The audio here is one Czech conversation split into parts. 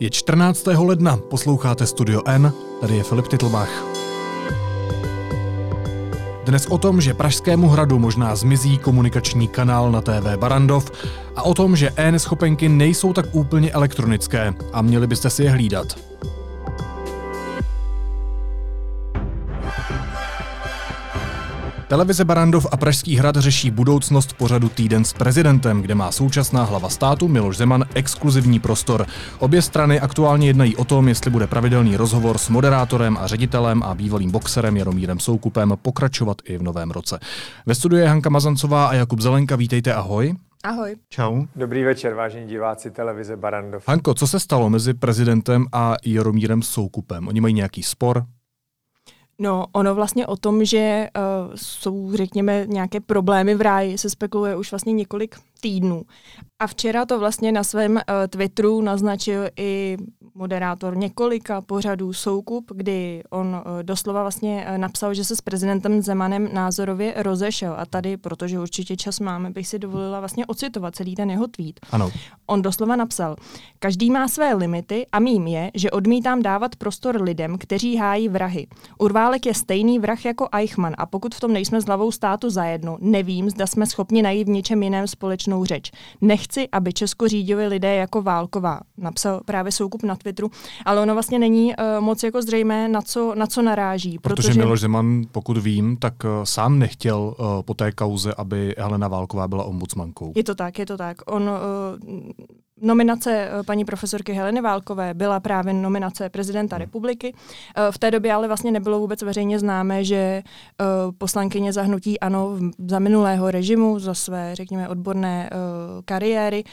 Je 14. ledna, posloucháte Studio N, tady je Filip Titlbach. Dnes o tom, že Pražskému hradu možná zmizí komunikační kanál na TV Barandov a o tom, že e-neschopenky nejsou tak úplně elektronické a měli byste si je hlídat. Televize Barandov a Pražský hrad řeší budoucnost pořadu Týden s prezidentem, kde má současná hlava státu Miloš Zeman exkluzivní prostor. Obě strany aktuálně jednají o tom, jestli bude pravidelný rozhovor s moderátorem a ředitelem a bývalým boxerem Jaromírem Soukupem pokračovat i v novém roce. Ve studiu je Hanka Mazancová a Jakub Zelenka, vítejte, ahoj. Ahoj. Čau. Dobrý večer, vážení diváci televize Barandov. Hanko, co se stalo mezi prezidentem a Jaromírem Soukupem? Oni mají nějaký spor? No, ono vlastně o tom, že uh, jsou, řekněme, nějaké problémy v ráji, se spekuluje už vlastně několik týdnů. A včera to vlastně na svém uh, Twitteru naznačil i moderátor několika pořadů Soukup, kdy on uh, doslova vlastně uh, napsal, že se s prezidentem Zemanem názorově rozešel. A tady, protože určitě čas máme, bych si dovolila vlastně ocitovat celý ten jeho tweet. Ano. On doslova napsal, každý má své limity a mým je, že odmítám dávat prostor lidem, kteří hájí vrahy. Urválek je stejný vrah jako Eichmann a pokud v tom nejsme s hlavou státu zajedno, nevím, zda jsme schopni najít v něčem jiném společnou řeč. Nechci, aby Česko řídili lidé jako Válková, napsal právě Soukup na Twitteru, ale ono vlastně není uh, moc jako zřejmé, na co, na co naráží. Protože, protože Miloš Zeman, pokud vím, tak uh, sám nechtěl uh, po té kauze, aby Helena Válková byla ombudsmankou. Je to tak, je to tak. On uh, Nominace eh, paní profesorky Heleny Válkové byla právě nominace prezidenta hmm. republiky. Eh, v té době ale vlastně nebylo vůbec veřejně známé, že eh, poslankyně zahnutí ANO za minulého režimu, za své, řekněme, odborné kariéry,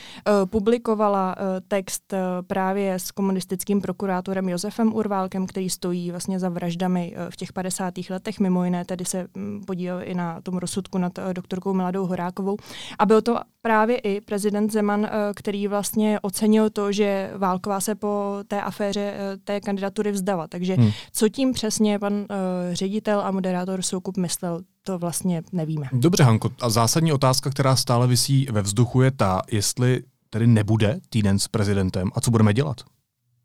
publikovala text právě s komunistickým prokurátorem Josefem Urválkem, který stojí vlastně za vraždami v těch 50. letech, mimo jiné tedy se hm, podílel i na tom rozsudku nad doktorkou Miladou Horákovou. A byl to právě i prezident Zeman, který vlastně vlastně ocenil to, že Válková se po té aféře eh, té kandidatury vzdala. Takže hmm. co tím přesně pan uh, ředitel a moderátor Soukup myslel, to vlastně nevíme. Dobře, Hanko, a zásadní otázka, která stále visí ve vzduchu, je ta, jestli tedy nebude týden s prezidentem a co budeme dělat?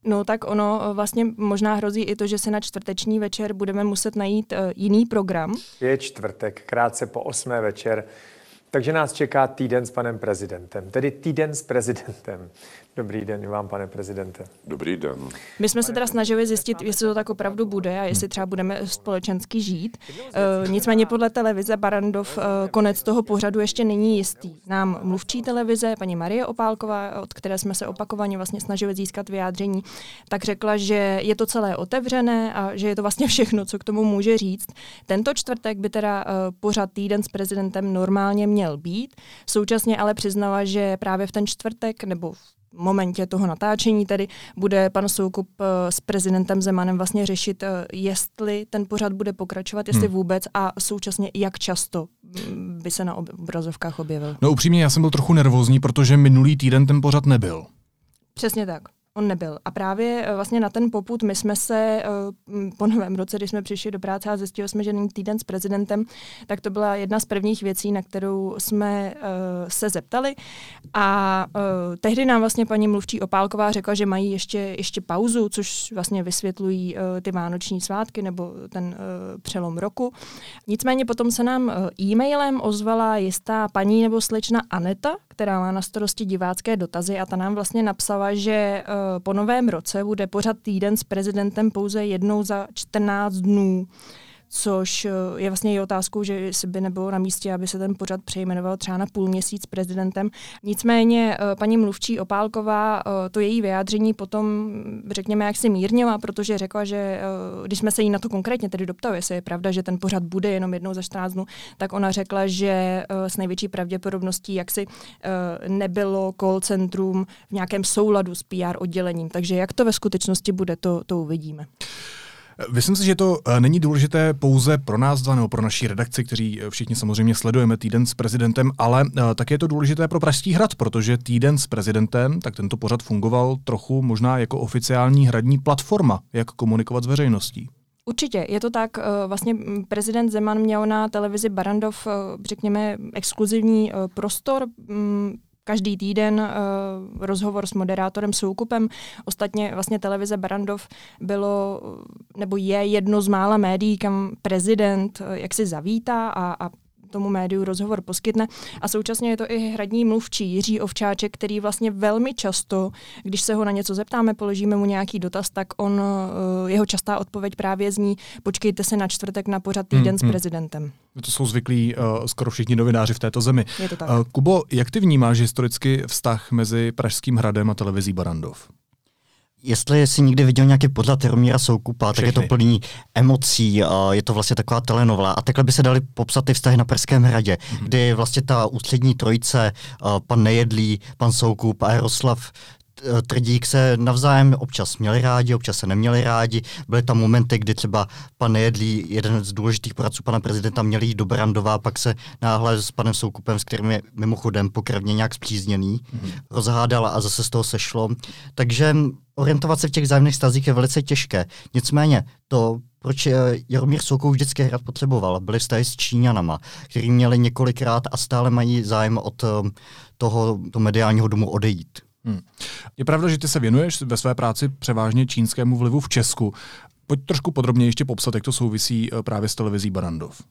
No tak ono eh, vlastně možná hrozí i to, že se na čtvrteční večer budeme muset najít uh, jiný program. Je čtvrtek, krátce po osmé večer. Takže nás čeká týden s panem prezidentem, tedy týden s prezidentem. Dobrý den vám, pane prezidente. Dobrý den. My jsme se teda snažili zjistit, jestli to tak opravdu bude a jestli třeba budeme společensky žít. E, nicméně podle televize Barandov e, konec toho pořadu ještě není jistý. Nám mluvčí televize, paní Marie Opálková, od které jsme se opakovaně vlastně snažili získat vyjádření, tak řekla, že je to celé otevřené a že je to vlastně všechno, co k tomu může říct. Tento čtvrtek by teda e, pořad týden s prezidentem normálně měl být. Současně ale přiznala, že právě v ten čtvrtek nebo v momentě toho natáčení tedy bude pan Soukup eh, s prezidentem Zemanem vlastně řešit, eh, jestli ten pořad bude pokračovat, jestli hmm. vůbec a současně jak často mm, by se na obrazovkách objevil. No upřímně, já jsem byl trochu nervózní, protože minulý týden ten pořad nebyl. Přesně tak. On nebyl. A právě eh, vlastně na ten poput my jsme se po novém roce, když jsme přišli do práce a zjistili jsme, že není týden s prezidentem, tak to byla jedna z prvních věcí, na kterou jsme uh, se zeptali. A tehdy nám vlastně paní mluvčí Opálková řekla, že mají ještě, ještě pauzu, což vlastně vysvětlují ty vánoční svátky nebo ten přelom roku. Nicméně potom se nám e-mailem ozvala jistá paní nebo slečna Aneta, která má na starosti divácké dotazy a ta nám vlastně napsala, že uh, po novém roce bude pořad týden s prezidentem pouze jednou za 14 dnů což eh, je vlastně i otázkou, že si by nebylo na místě, aby se ten pořad přejmenoval třeba na půl měsíc prezidentem. Nicméně eh, paní mluvčí Opálková eh, to její vyjádření potom, řekněme, jak si mírnila, protože řekla, že když jsme se jí na to konkrétně tedy doptali, jestli je pravda, že ten pořad bude jenom jednou za 14 dnů, tak ona řekla, že s největší pravděpodobností jaksi nebylo call centrum v nějakém souladu s PR oddělením. Takže jak to ve skutečnosti bude, to, to uvidíme. Myslím si, že to eh, není důležité pouze pro nás dva nebo pro naší redakci, kteří eh, všichni samozřejmě sledujeme týden s prezidentem, ale eh, také je to důležité pro Pražský hrad, protože týden s prezidentem, tak tento pořad fungoval trochu možná jako oficiální hradní platforma, jak komunikovat s veřejností. Určitě, je to tak. Vlastně prezident Zeman měl na televizi Barandov, řekněme, exkluzivní prostor každý týden uh, rozhovor s moderátorem Soukupem. Ostatně vlastně televize Barandov bylo nebo je jedno z mála médií, kam prezident uh, jak si zavítá a, a tomu médiu rozhovor poskytne. A současně je to i hradní mluvčí Jiří Ovčáček, který vlastně velmi často, když se ho na něco zeptáme, položíme mu nějaký dotaz, tak on, eh, jeho častá odpověď právě zní, počkejte se na čtvrtek na pořad týden hmm, s hmm. prezidentem. To jsou zvyklí uh, skoro všichni novináři v této zemi. Je to tak. Uh, Kubo, jak ty vnímáš historicky vztah mezi Pražským hradem a televizí Barandov? Jestli jsi někdy viděl nějaký pořad Jaromíra Soukupa, Všechny. tak je to plný emocí, je to vlastně taková telenovela. A takhle by se dali popsat ty vztahy na Perském hradě, mm-hmm. kdy vlastně ta ústřední trojice, pan Nejedlý, pan Soukup a Jaroslav Trdík se navzájem občas měli rádi, občas se neměli rádi. Byly tam momenty, kdy třeba pan Nejedlý, jeden z důležitých poradců pana prezidenta, měl jít do Brandova, pak se náhle s panem Soukupem, s kterým je mimochodem pokrevně nějak zpřízněný, mm-hmm. rozhádala a zase z toho sešlo. Takže orientovat se v těch zájemných stazích je velice těžké. Nicméně to, proč eh, Jaromír Soukou vždycky hrát potřeboval, byly vztahy s Číňanama, který měli několikrát a stále mají zájem od eh, toho, toho mediálního domu odejít. Hmm. Je pravda, že ty se věnuješ ve své práci převážně čínskému vlivu v Česku. Pojď trošku podrobněji ještě popsat, jak to souvisí eh, právě s televizí Barandov.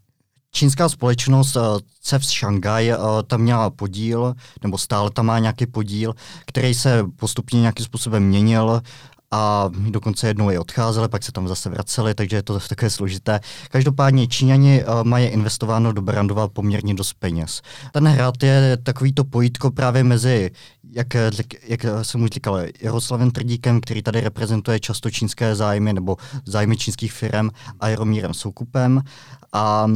Čínská společnost uh, CEF Shanghai uh, tam měla podíl, nebo stále tam má nějaký podíl, který se postupně nějakým způsobem měnil a dokonce jednou je odcházeli, pak se tam zase vraceli, takže je to takové složité. Každopádně Číňani uh, mají investováno do Brandova poměrně dost peněz. Ten hrad je takový to pojítko právě mezi, jak, jak jsem už říkal, Jaroslavem Trdíkem, který tady reprezentuje často čínské zájmy nebo zájmy čínských firm a Jaromírem Soukupem. A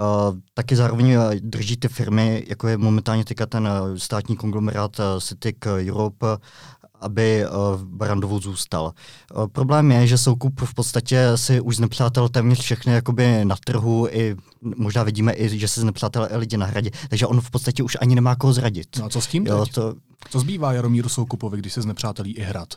Uh, taky zároveň drží ty firmy, jako je momentálně teďka ten státní konglomerát Citic Europe, aby v Brandovu zůstal. Problém je, že Soukup v podstatě si už znepřátel téměř všechny jakoby na trhu, i možná vidíme i, že se znepřátel i lidi na hradě, takže on v podstatě už ani nemá koho zradit. No a co s tím jo, to... Co zbývá Jaromíru Soukupovi, když se znepřátelí i hrad?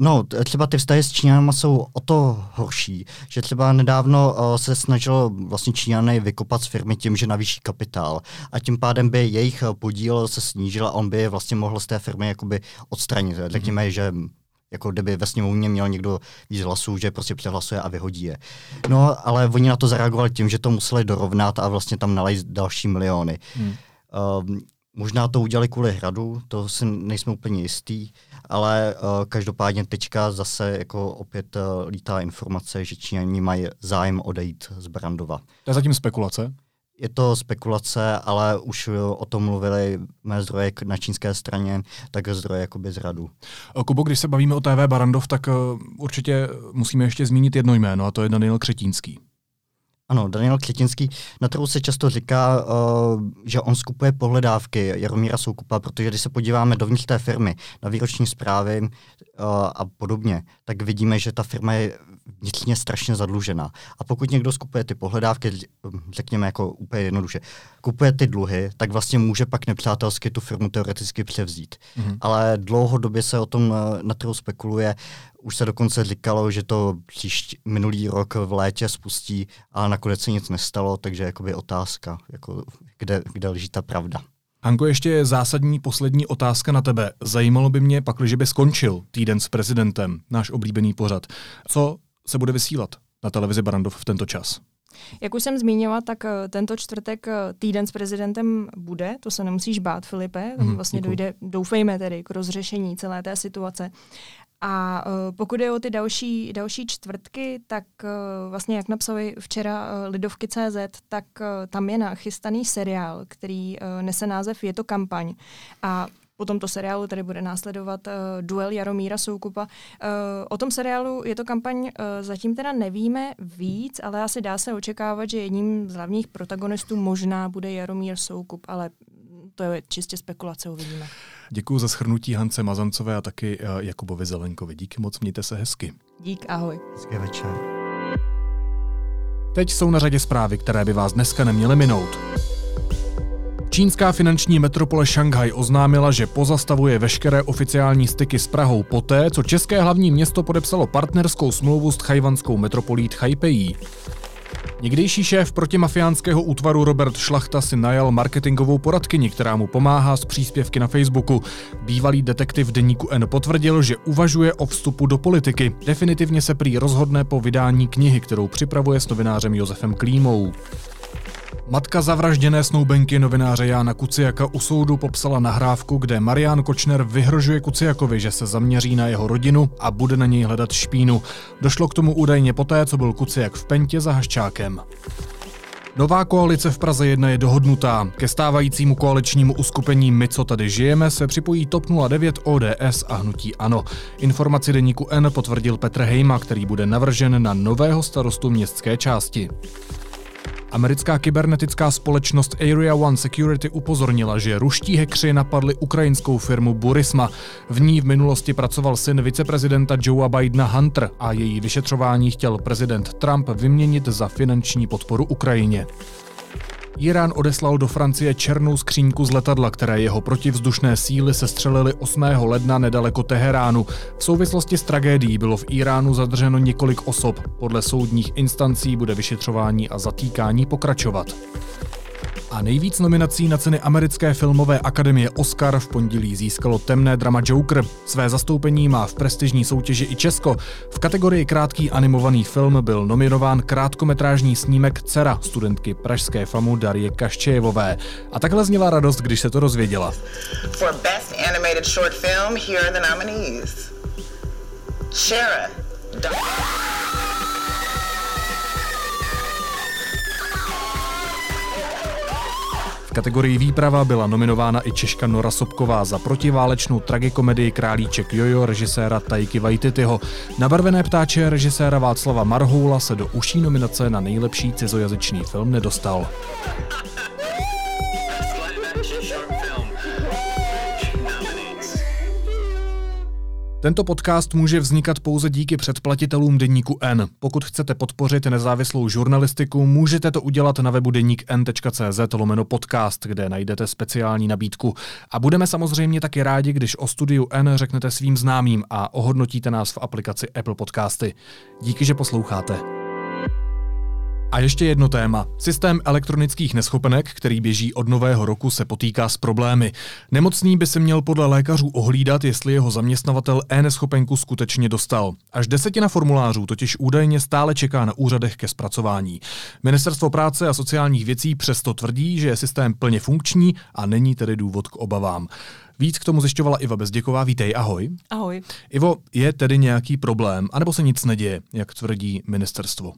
No, třeba ty vztahy s Číňanama jsou o to horší, že třeba nedávno uh, se snažilo vlastně Číňany vykopat z firmy tím, že navýší kapitál a tím pádem by jejich podíl se snížil a on by vlastně mohl z té firmy jakoby odstranit. Mm-hmm. Řekněme, že jako kdyby ve sněmovně měl někdo víc hlasů, že prostě přehlasuje a vyhodí je. No, ale oni na to zareagovali tím, že to museli dorovnat a vlastně tam nalejt další miliony. Hmm. Uh, možná to udělali kvůli hradu, to si nejsme úplně jistý ale uh, každopádně teďka zase jako opět uh, lítá informace, že Číňani mají zájem odejít z Brandova. To je zatím spekulace? Je to spekulace, ale už o tom mluvili mé zdroje na čínské straně, tak zdroje jakoby z radu. Eh, Kubo, když se bavíme o TV Barandov, tak určitě musíme ještě zmínit jedno jméno, a to je Daniel Křetínský. Ano, Daniel Květinský. Na trhu se často říká, uh, že on skupuje pohledávky Jaromíra Soukupa, protože když se podíváme dovnitř té firmy, na výroční zprávy uh, a podobně, tak vidíme, že ta firma je vnitřně strašně zadlužená. A pokud někdo skupuje ty pohledávky, řekněme jako úplně jednoduše, kupuje ty dluhy, tak vlastně může pak nepřátelsky tu firmu teoreticky převzít. Mm-hmm. Ale dlouhodobě se o tom eh, na trhu spekuluje. Už se dokonce říkalo, že to příští, minulý rok v létě spustí, ale nakonec se nic nestalo, takže jakoby otázka, jako kde, kde leží ta pravda. Hanko, ještě zásadní poslední otázka na tebe. Zajímalo by mě, pakliže by skončil týden s prezidentem, náš oblíbený pořad. Co se bude vysílat na televizi Barandov v tento čas? Jak už jsem zmínila, tak eh, tento čtvrtek eh, týden s prezidentem bude, to se nemusíš bát, Filipe, tam mhm, vlastně děkuji. dojde, doufejme tedy, k rozřešení celé té situace. A uh, pokud je o ty další, další čtvrtky, tak uh, vlastně, jak napsali včera uh, Lidovky CZ, tak uh, tam je nachystaný seriál, který uh, nese název Je to kampaň. A po tomto seriálu tady bude následovat uh, duel Jaromíra Soukupa. Uh, o tom seriálu je to kampaň, uh, zatím teda nevíme víc, ale asi dá se očekávat, že jedním z hlavních protagonistů možná bude Jaromír Soukup, ale to je čistě spekulace, uvidíme. Děkuji za shrnutí Hance Mazancové a taky Jakubovi Zelenkovi. Díky moc, mějte se hezky. Dík, ahoj. Hezký večer. Teď jsou na řadě zprávy, které by vás dneska neměly minout. Čínská finanční metropole Šanghaj oznámila, že pozastavuje veškeré oficiální styky s Prahou poté, co české hlavní město podepsalo partnerskou smlouvu s chajvanskou metropolí Taipei. Někdejší šéf protimafiánského útvaru Robert Šlachta si najal marketingovou poradkyni, která mu pomáhá s příspěvky na Facebooku. Bývalý detektiv deníku N potvrdil, že uvažuje o vstupu do politiky. Definitivně se prý rozhodne po vydání knihy, kterou připravuje s novinářem Josefem Klímou. Matka zavražděné snoubenky novináře Jána Kuciaka u soudu popsala nahrávku, kde Marian Kočner vyhrožuje Kuciakovi, že se zaměří na jeho rodinu a bude na něj hledat špínu. Došlo k tomu údajně poté, co byl Kuciak v Pentě za Haščákem. Nová koalice v Praze 1 je dohodnutá. Ke stávajícímu koaličnímu uskupení My, co tady žijeme, se připojí TOP 09, ODS a Hnutí Ano. Informaci deníku N potvrdil Petr Hejma, který bude navržen na nového starostu městské části. Americká kybernetická společnost Area One Security upozornila, že ruští hekři napadli ukrajinskou firmu Burisma. V ní v minulosti pracoval syn viceprezidenta Joea Bidena Hunter a její vyšetřování chtěl prezident Trump vyměnit za finanční podporu Ukrajině. Irán odeslal do Francie černou skříňku z letadla, které jeho protivzdušné síly sestřelily 8. ledna nedaleko Teheránu. V souvislosti s tragédií bylo v Iránu zadrženo několik osob. Podle soudních instancí bude vyšetřování a zatýkání pokračovat. A nejvíc nominací na ceny americké filmové akademie Oscar v pondělí získalo temné drama Joker. Své zastoupení má v prestižní soutěži i Česko. V kategorii krátký animovaný film byl nominován krátkometrážní snímek Cera studentky pražské famu Darie Kaščejevové. A takhle zněla radost, když se to rozvěděla. For best animated short film, here are the nominees. Shara, kategorii výprava byla nominována i Češka Nora Sobková za protiválečnou tragikomedii Králíček Jojo režiséra Tajky Vajtityho. Nabarvené ptáče režiséra Václava Marhoula se do uší nominace na nejlepší cizojazyčný film nedostal. Tento podcast může vznikat pouze díky předplatitelům Deníku N. Pokud chcete podpořit nezávislou žurnalistiku, můžete to udělat na webu deníkn.cz lomeno podcast, kde najdete speciální nabídku. A budeme samozřejmě taky rádi, když o studiu N řeknete svým známým a ohodnotíte nás v aplikaci Apple Podcasty. Díky, že posloucháte. A ještě jedno téma. Systém elektronických neschopenek, který běží od nového roku, se potýká s problémy. Nemocný by se měl podle lékařů ohlídat, jestli jeho zaměstnavatel e-neschopenku skutečně dostal. Až desetina formulářů totiž údajně stále čeká na úřadech ke zpracování. Ministerstvo práce a sociálních věcí přesto tvrdí, že je systém plně funkční a není tedy důvod k obavám. Víc k tomu zjišťovala Iva Bezděková. Vítej, ahoj. Ahoj. Ivo, je tedy nějaký problém, anebo se nic neděje, jak tvrdí ministerstvo?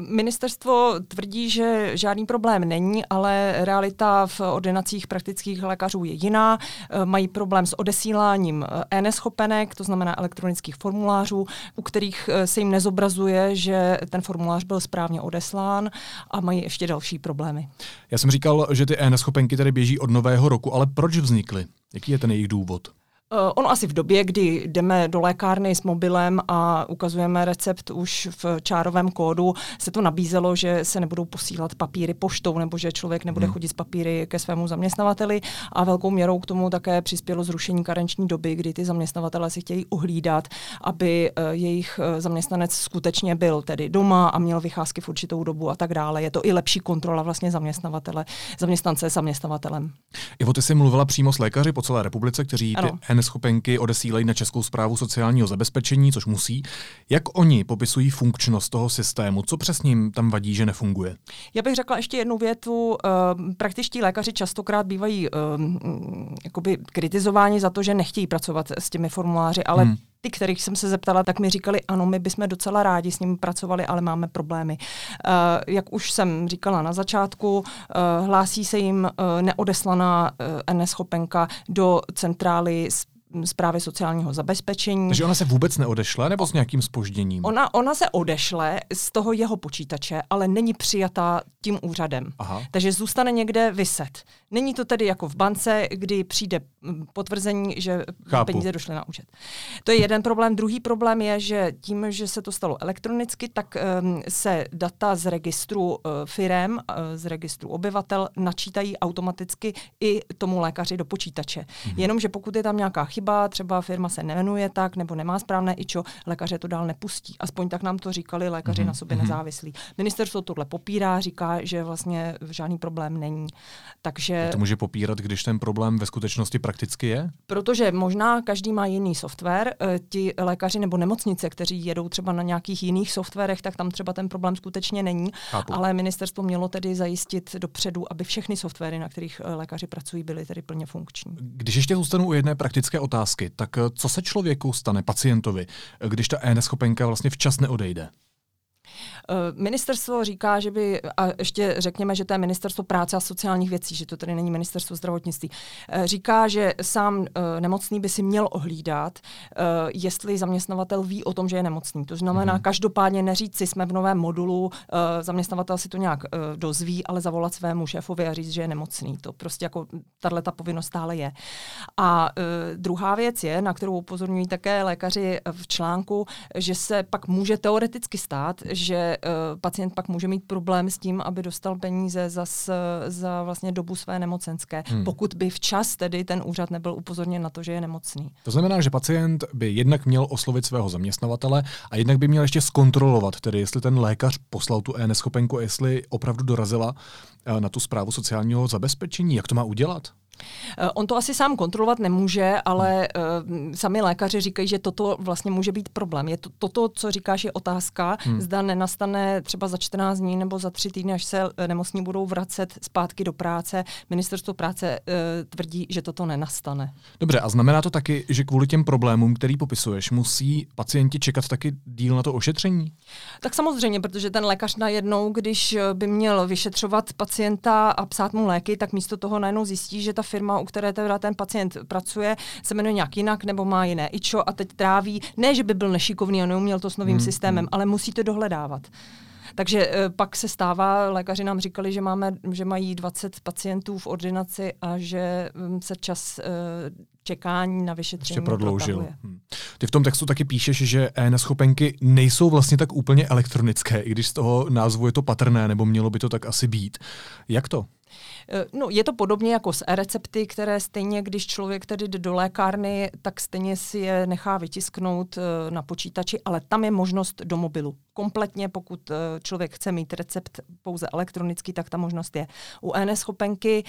Ministerstvo tvrdí, že žádný problém není, ale realita v ordinacích praktických lékařů je jiná. Eh, mají problém s odesíláním eh, e-neschopenek, to znamená elektronických formulářů, u kterých eh, se jim nezobrazuje, že ten formulář byl správně odeslán a mají ještě další problémy. Já jsem říkal, že ty e-neschopenky tady běží od nového roku, ale proč vznikly? Jaký je ten jejich důvod? Uh, ono asi v době, kdy jdeme do lékárny s mobilem a ukazujeme recept už v čárovém kódu, se to nabízelo, že se nebudou posílat papíry poštou nebo že člověk nebude hmm. chodit s papíry ke svému zaměstnavateli a velkou měrou k tomu také přispělo zrušení karenční doby, kdy ty zaměstnavatele si chtějí uhlídat, aby uh, jejich uh, zaměstnanec skutečně byl tedy doma a měl vycházky v určitou dobu a tak dále. Je to i lepší kontrola vlastně zaměstnavatele, zaměstnance zaměstnavatelem. Ivo, ty jsi mluvila přímo s lékaři po celé republice, kteří ano. Neschopenky odesílají na Českou zprávu sociálního zabezpečení, což musí. Jak oni popisují funkčnost toho systému? Co přesně jim tam vadí, že nefunguje? Já bych řekla ještě jednu větu. Ehm, praktičtí lékaři častokrát bývají ehm, jakoby kritizováni za to, že nechtějí pracovat s těmi formuláři, ale hmm ty, kterých jsem se zeptala, tak mi říkali, ano, my bychom docela rádi s nimi pracovali, ale máme problémy. Uh, jak už jsem říkala na začátku, uh, hlásí se jim uh, neodeslaná uh, NS-chopenka do centrály zprávy sociálního zabezpečení. Takže ona se vůbec neodešle nebo s nějakým spožděním? Ona, ona se odešle z toho jeho počítače, ale není přijatá tím úřadem. Aha. Takže zůstane někde vyset. Není to tedy jako v bance, kdy přijde potvrzení, že Chápu. peníze došly na účet. To je jeden problém. Druhý problém je, že tím, že se to stalo elektronicky, tak um, se data z registru uh, firem, uh, z registru obyvatel načítají automaticky i tomu lékaři do počítače. Mhm. Jenomže pokud je tam nějaká chyba, třeba firma se nemenuje tak, nebo nemá správné ičo, lékaře to dál nepustí. Aspoň tak nám to říkali lékaři mm-hmm. na sobě mhm. nezávislí. Ministerstvo tohle popírá, říká, že vlastně žádný problém není. Takže... To může popírat, když ten problém ve skutečnosti prakticky je? Protože možná každý má jiný software. Eh, ti lékaři nebo nemocnice, kteří jedou třeba na nějakých jiných softwarech, tak tam třeba ten problém skutečně není. Chápu. Ale ministerstvo mělo tedy zajistit dopředu, aby všechny softwary, na kterých eh, lékaři pracují, byly tedy plně funkční. Když ještě zůstanu u jedné praktické otázky, tak eh, co se člověku stane, pacientovi, když ta e-neschopenka vlastně včas neodejde? Eh, ministerstvo říká, že by, a ještě řekněme, že to je ministerstvo práce a sociálních věcí, že to tedy není ministerstvo zdravotnictví, eh, říká, že sám eh, nemocný by si měl ohlídat, jestli zaměstnavatel ví o tom, že je nemocný. To znamená, mm-hmm. každopádně neříct si, jsme v novém modulu, zaměstnavatel si to nějak dozví, ale zavolat svému šéfovi a říct, že je nemocný. To prostě jako tahle ta povinnost stále je. A druhá věc je, na kterou upozorňují také lékaři v článku, že se pak může teoreticky stát, že uh, pacient pak může mít problém s tím, aby dostal peníze za, za vlastně dobu své nemocenské, hmm. pokud by včas tedy ten úřad nebyl upozorněn na to, že je nemocný. To znamená, že pacient by jednak měl oslovit svého zaměstnavatele a jednak by měl ještě zkontrolovat, tedy jestli ten lékař poslal tu e-neschopenku, jestli opravdu dorazila eh, na tu zprávu sociálního zabezpečení. Jak to má udělat? Eh, on to asi sám kontrolovat nemůže, ale uh, sami lékaři říkají, že toto vlastně může být problém. Je to, toto, co říkáš, je otázka, hmm. zda nenastane třeba za 14 dní nebo za 3 týdny, až se eh, nemocní budou vracet zpátky do práce. Ministerstvo práce uh, tvrdí, že toto nenastane. Dobře, a znamená to taky, že kvůli těm problémům, který popisuješ, musí pacienti čekat taky díl na to ošetření? Tak samozřejmě, protože ten lékař najednou, když by měl vyšetřovat pacienta a psát mu léky, tak místo toho najednou zjistí, že ta firma, u které teda ten pacient pracuje, se jmenuje nějak jinak nebo má jiné ičo a teď tráví, ne, že by byl nešikovný a neuměl to s novým hmm, systémem, hmm. ale musí to dohledávat. Takže e, pak se stává, lékaři nám říkali, že, máme, že mají 20 pacientů v ordinaci a že hm, se čas e, čekání na vyšetření Ještě prodloužil. Hmm. Ty v tom textu taky píšeš, že e-neschopenky nejsou vlastně tak úplně elektronické, i když z toho názvu je to patrné, nebo mělo by to tak asi být. Jak to? Eh, no, je to podobně jako s e-recepty, které stejně, když člověk tedy jde do lékárny, tak stejně si je nechá vytisknout eh, na počítači, ale tam je možnost do mobilu. Kompletně, pokud eh, člověk chce mít recept pouze elektronicky, tak ta možnost je. U e-neschopenky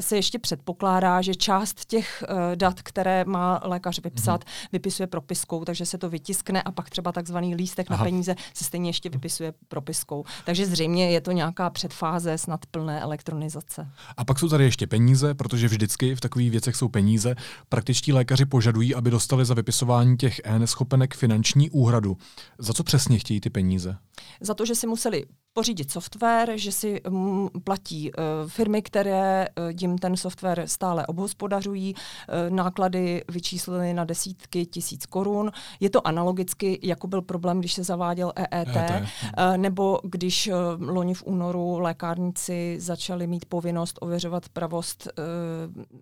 se ještě předpokládá, že část těch dat, které má lékař vypsat, mm-hmm. vypisuje propiskou, takže se to vytiskne a pak třeba takzvaný lístek Aha. na peníze se stejně ještě vypisuje propiskou. Takže zřejmě je to nějaká předfáze snad plné elektronizace. A pak jsou tady ještě peníze, protože vždycky v takových věcech jsou peníze. Praktičtí lékaři požadují, aby dostali za vypisování těch e-neschopenek finanční úhradu. Za co přesně chtějí ty peníze? Za to, že si museli pořídit software, že si um, platí uh, firmy, které uh, jim ten software stále obhospodařují, uh, náklady vyčísleny na desítky tisíc korun. Je to analogicky, jako byl problém, když se zaváděl EET, EET. Nebo když loni v únoru lékárníci začali mít povinnost ověřovat pravost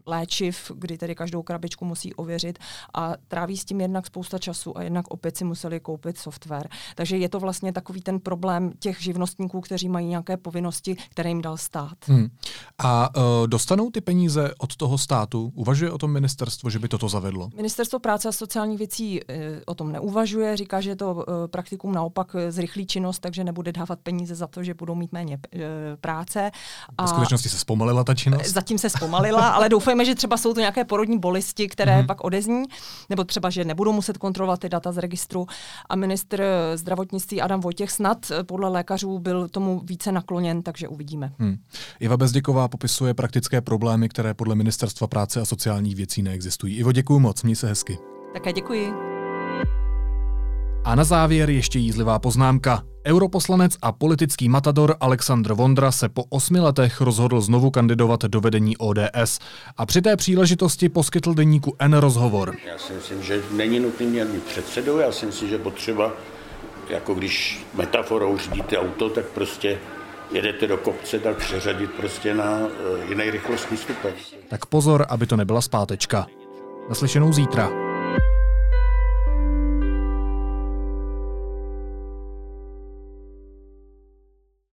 léčiv, kdy tedy každou krabičku musí ověřit a tráví s tím jednak spousta času a jednak opět si museli koupit software. Takže je to vlastně takový ten problém těch živnostníků, kteří mají nějaké povinnosti, které jim dal stát. Hmm. A uh, dostanou ty peníze od toho státu? Uvažuje o tom ministerstvo, že by toto zavedlo? Ministerstvo práce a sociálních věcí uh, o tom neuvažuje, říká, že to uh, praktikum naopak zrychlí činnost, takže nebude dávat peníze za to, že budou mít méně uh, práce. A v skutečnosti se zpomalila ta činnost? Zatím se zpomalila, ale doufejme, že třeba jsou to nějaké porodní bolisti, které hmm. pak odezní, nebo třeba, že nebudou muset kontrolovat ty data z registru. A ministr zdravotnictví Adam Vojtěch snad podle lékařů byl tomu více nakloněn, takže uvidíme. Hmm. Iva Bezděková popisuje praktické problémy, které podle Ministerstva práce a sociálních věcí neexistují. Ivo, děkuji moc, měj se hezky. Také děkuji. A na závěr ještě jízlivá poznámka. Europoslanec a politický matador Aleksandr Vondra se po osmi letech rozhodl znovu kandidovat do vedení ODS a při té příležitosti poskytl deníku N rozhovor. Já si myslím, že není nutný mě být předsedou, já si myslím, že potřeba jako když metaforou řídíte auto, tak prostě jedete do kopce, tak přeřadit prostě na eh, jiný rychlostní stupeň. Tak pozor, aby to nebyla zpátečka. Naslyšenou zítra.